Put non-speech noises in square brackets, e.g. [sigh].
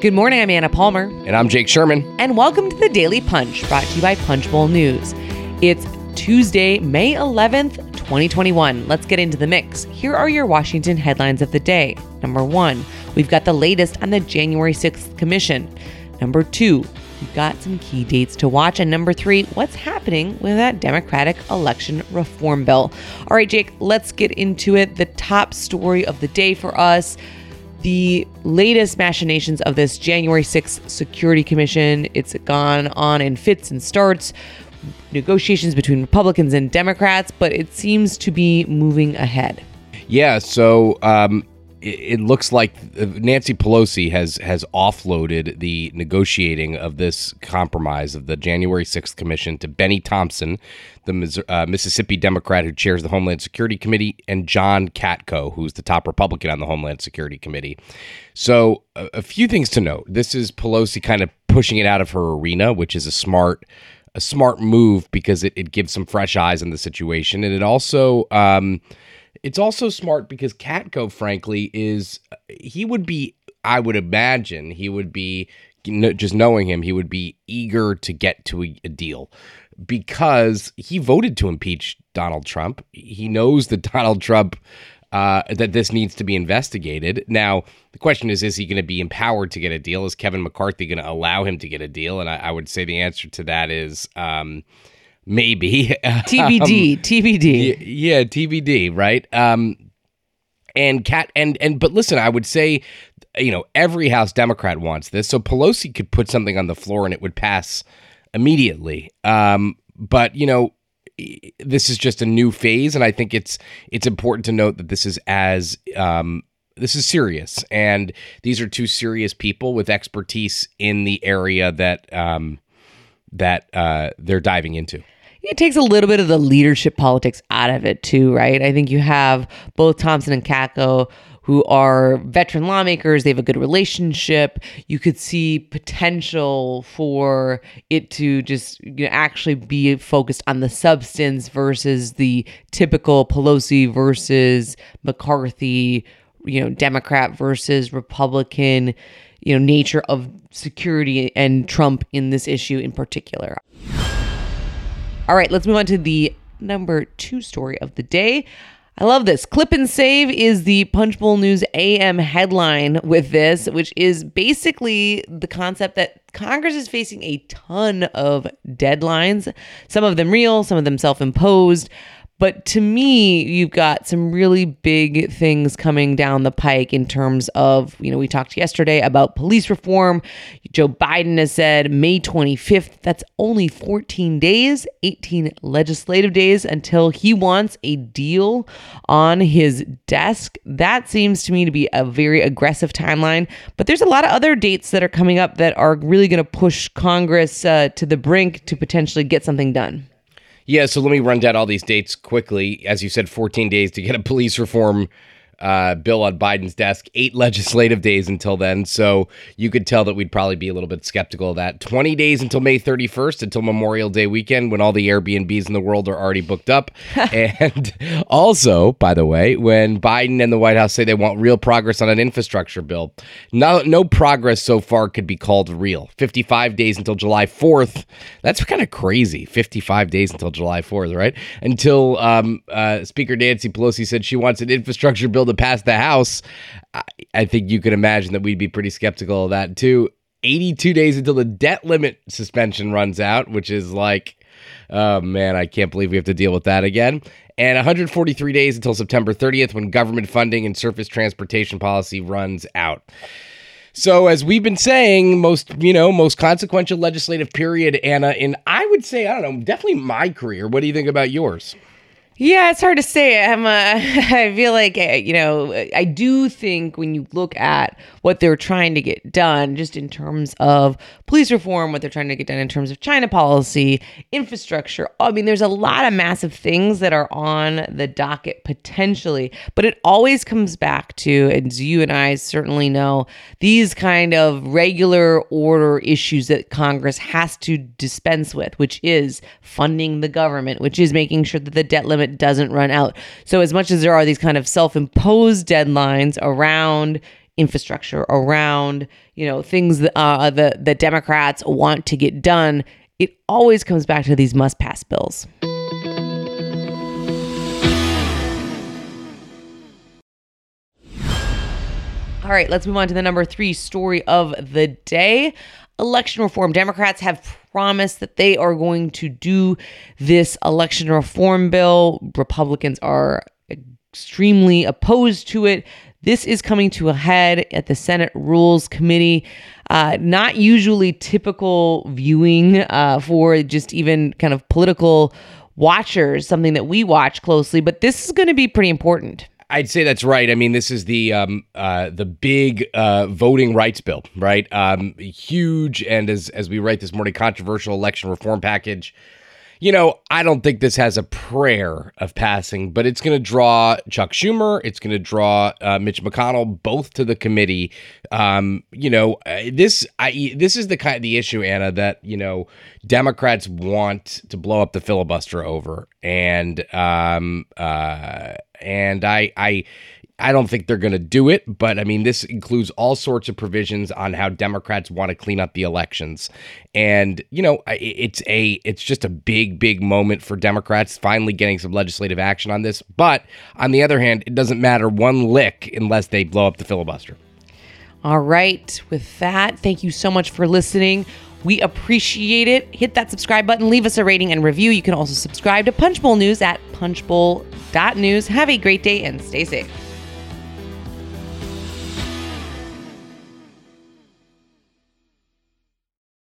Good morning, I'm Anna Palmer. And I'm Jake Sherman. And welcome to the Daily Punch, brought to you by Punchbowl News. It's Tuesday, May 11th, 2021. Let's get into the mix. Here are your Washington headlines of the day. Number one, we've got the latest on the January 6th Commission. Number two, we've got some key dates to watch. And number three, what's happening with that Democratic election reform bill? All right, Jake, let's get into it. The top story of the day for us the latest machinations of this January 6th Security Commission. It's gone on in fits and starts, negotiations between Republicans and Democrats, but it seems to be moving ahead. Yeah, so um, it, looks like Nancy Pelosi has has offloaded the negotiating of this compromise of the January 6th commission to Benny Thompson, the uh, Mississippi Democrat who chairs the Homeland Security Committee, and John Katko, who's the top Republican on the Homeland Security Committee. So, a, a few things to note. This is Pelosi kind of pushing it out of her arena, which is a smart a smart move because it, it gives some fresh eyes on the situation, and it also um, it's also smart because Katko, frankly, is he would be, I would imagine, he would be just knowing him, he would be eager to get to a, a deal because he voted to impeach Donald Trump. He knows that [laughs] Donald Trump uh, that this needs to be investigated. Now, the question is, is he going to be empowered to get a deal? Is Kevin McCarthy going to allow him to get a deal? And I, I, would say the answer to that is um, maybe [laughs] TBD, um, TBD. Yeah, TBD, right? Um, and cat and and but listen, I would say, you know, every House Democrat wants this, so Pelosi could put something on the floor and it would pass immediately. Um, but you know, this is just a new phase, and I think it's it's important to note that this is as um, this is serious, and these are two serious people with expertise in the area that um, that uh, they're diving into it takes a little bit of the leadership politics out of it too, right? I think you have both Thompson and Katko who are veteran lawmakers. They have a good relationship. You could see potential for it to just you know, actually be focused on the substance versus the typical Pelosi versus McCarthy, you know, Democrat versus Republican, you know, nature of security and Trump in this issue in particular. All right, let's move on to the number two story of the day. I love this. Clip and Save is the Punchbowl News AM headline with this, which is basically the concept that Congress is facing a ton of deadlines, some of them real, some of them self imposed. But to me, you've got some really big things coming down the pike in terms of, you know, we talked yesterday about police reform. Joe Biden has said May 25th. That's only 14 days, 18 legislative days until he wants a deal on his desk. That seems to me to be a very aggressive timeline. But there's a lot of other dates that are coming up that are really going to push Congress uh, to the brink to potentially get something done. Yeah, so let me run down all these dates quickly. As you said, 14 days to get a police reform uh, bill on Biden's desk, eight [laughs] legislative days until then. So you could tell that we'd probably be a little bit skeptical of that. 20 days until May 31st, until Memorial Day weekend, when all the Airbnbs in the world are already booked up. [laughs] and also, by the way, when Biden and the White House say they want real progress on an infrastructure bill, no, no progress so far could be called real. 55 days until July 4th. That's kind of crazy. 55 days until July 4th, right? Until um, uh, Speaker Nancy Pelosi said she wants an infrastructure bill to pass the House, I, I think you could imagine that we'd be pretty skeptical of that too. 82 days until the debt limit suspension runs out, which is like, oh man, I can't believe we have to deal with that again. And 143 days until September 30th when government funding and surface transportation policy runs out. So as we've been saying, most you know, most consequential legislative period, Anna, in I would say, I don't know, definitely my career. What do you think about yours? Yeah, it's hard to say. I'm a, [laughs] I feel like eh, you know I do think when you look at what they're trying to get done, just in terms of police reform, what they're trying to get done in terms of China policy, infrastructure. I mean, there's a lot of massive things that are on the docket potentially, but it always comes back to, as you and I certainly know, these kind of regular order issues that Congress has to dispense with, which is funding the government, which is making sure that the debt limit it doesn't run out. So, as much as there are these kind of self imposed deadlines around infrastructure, around you know things that uh, Democrats want to get done, it always comes back to these must pass bills. All right, let's move on to the number three story of the day. Election reform. Democrats have promised that they are going to do this election reform bill. Republicans are extremely opposed to it. This is coming to a head at the Senate Rules Committee. Uh, not usually typical viewing uh, for just even kind of political watchers, something that we watch closely, but this is going to be pretty important. I'd say that's right. I mean, this is the um, uh, the big uh, voting rights bill, right? Um, huge, and as as we write this morning, controversial election reform package you know, I don't think this has a prayer of passing, but it's going to draw Chuck Schumer. It's going to draw uh, Mitch McConnell both to the committee. Um, you know, uh, this I this is the kind of the issue, Anna, that you know Democrats want to blow up the filibuster over, and um, uh, and I I I don't think they're going to do it, but I mean, this includes all sorts of provisions on how Democrats want to clean up the elections, and you know, it's a it's just a big big moment for Democrats finally getting some legislative action on this. But on the other hand, it doesn't matter one lick unless they blow up the filibuster. All right, with that, thank you so much for listening. We appreciate it. Hit that subscribe button, leave us a rating and review. You can also subscribe to Punchbowl News at punchbowl.news. Have a great day and stay safe.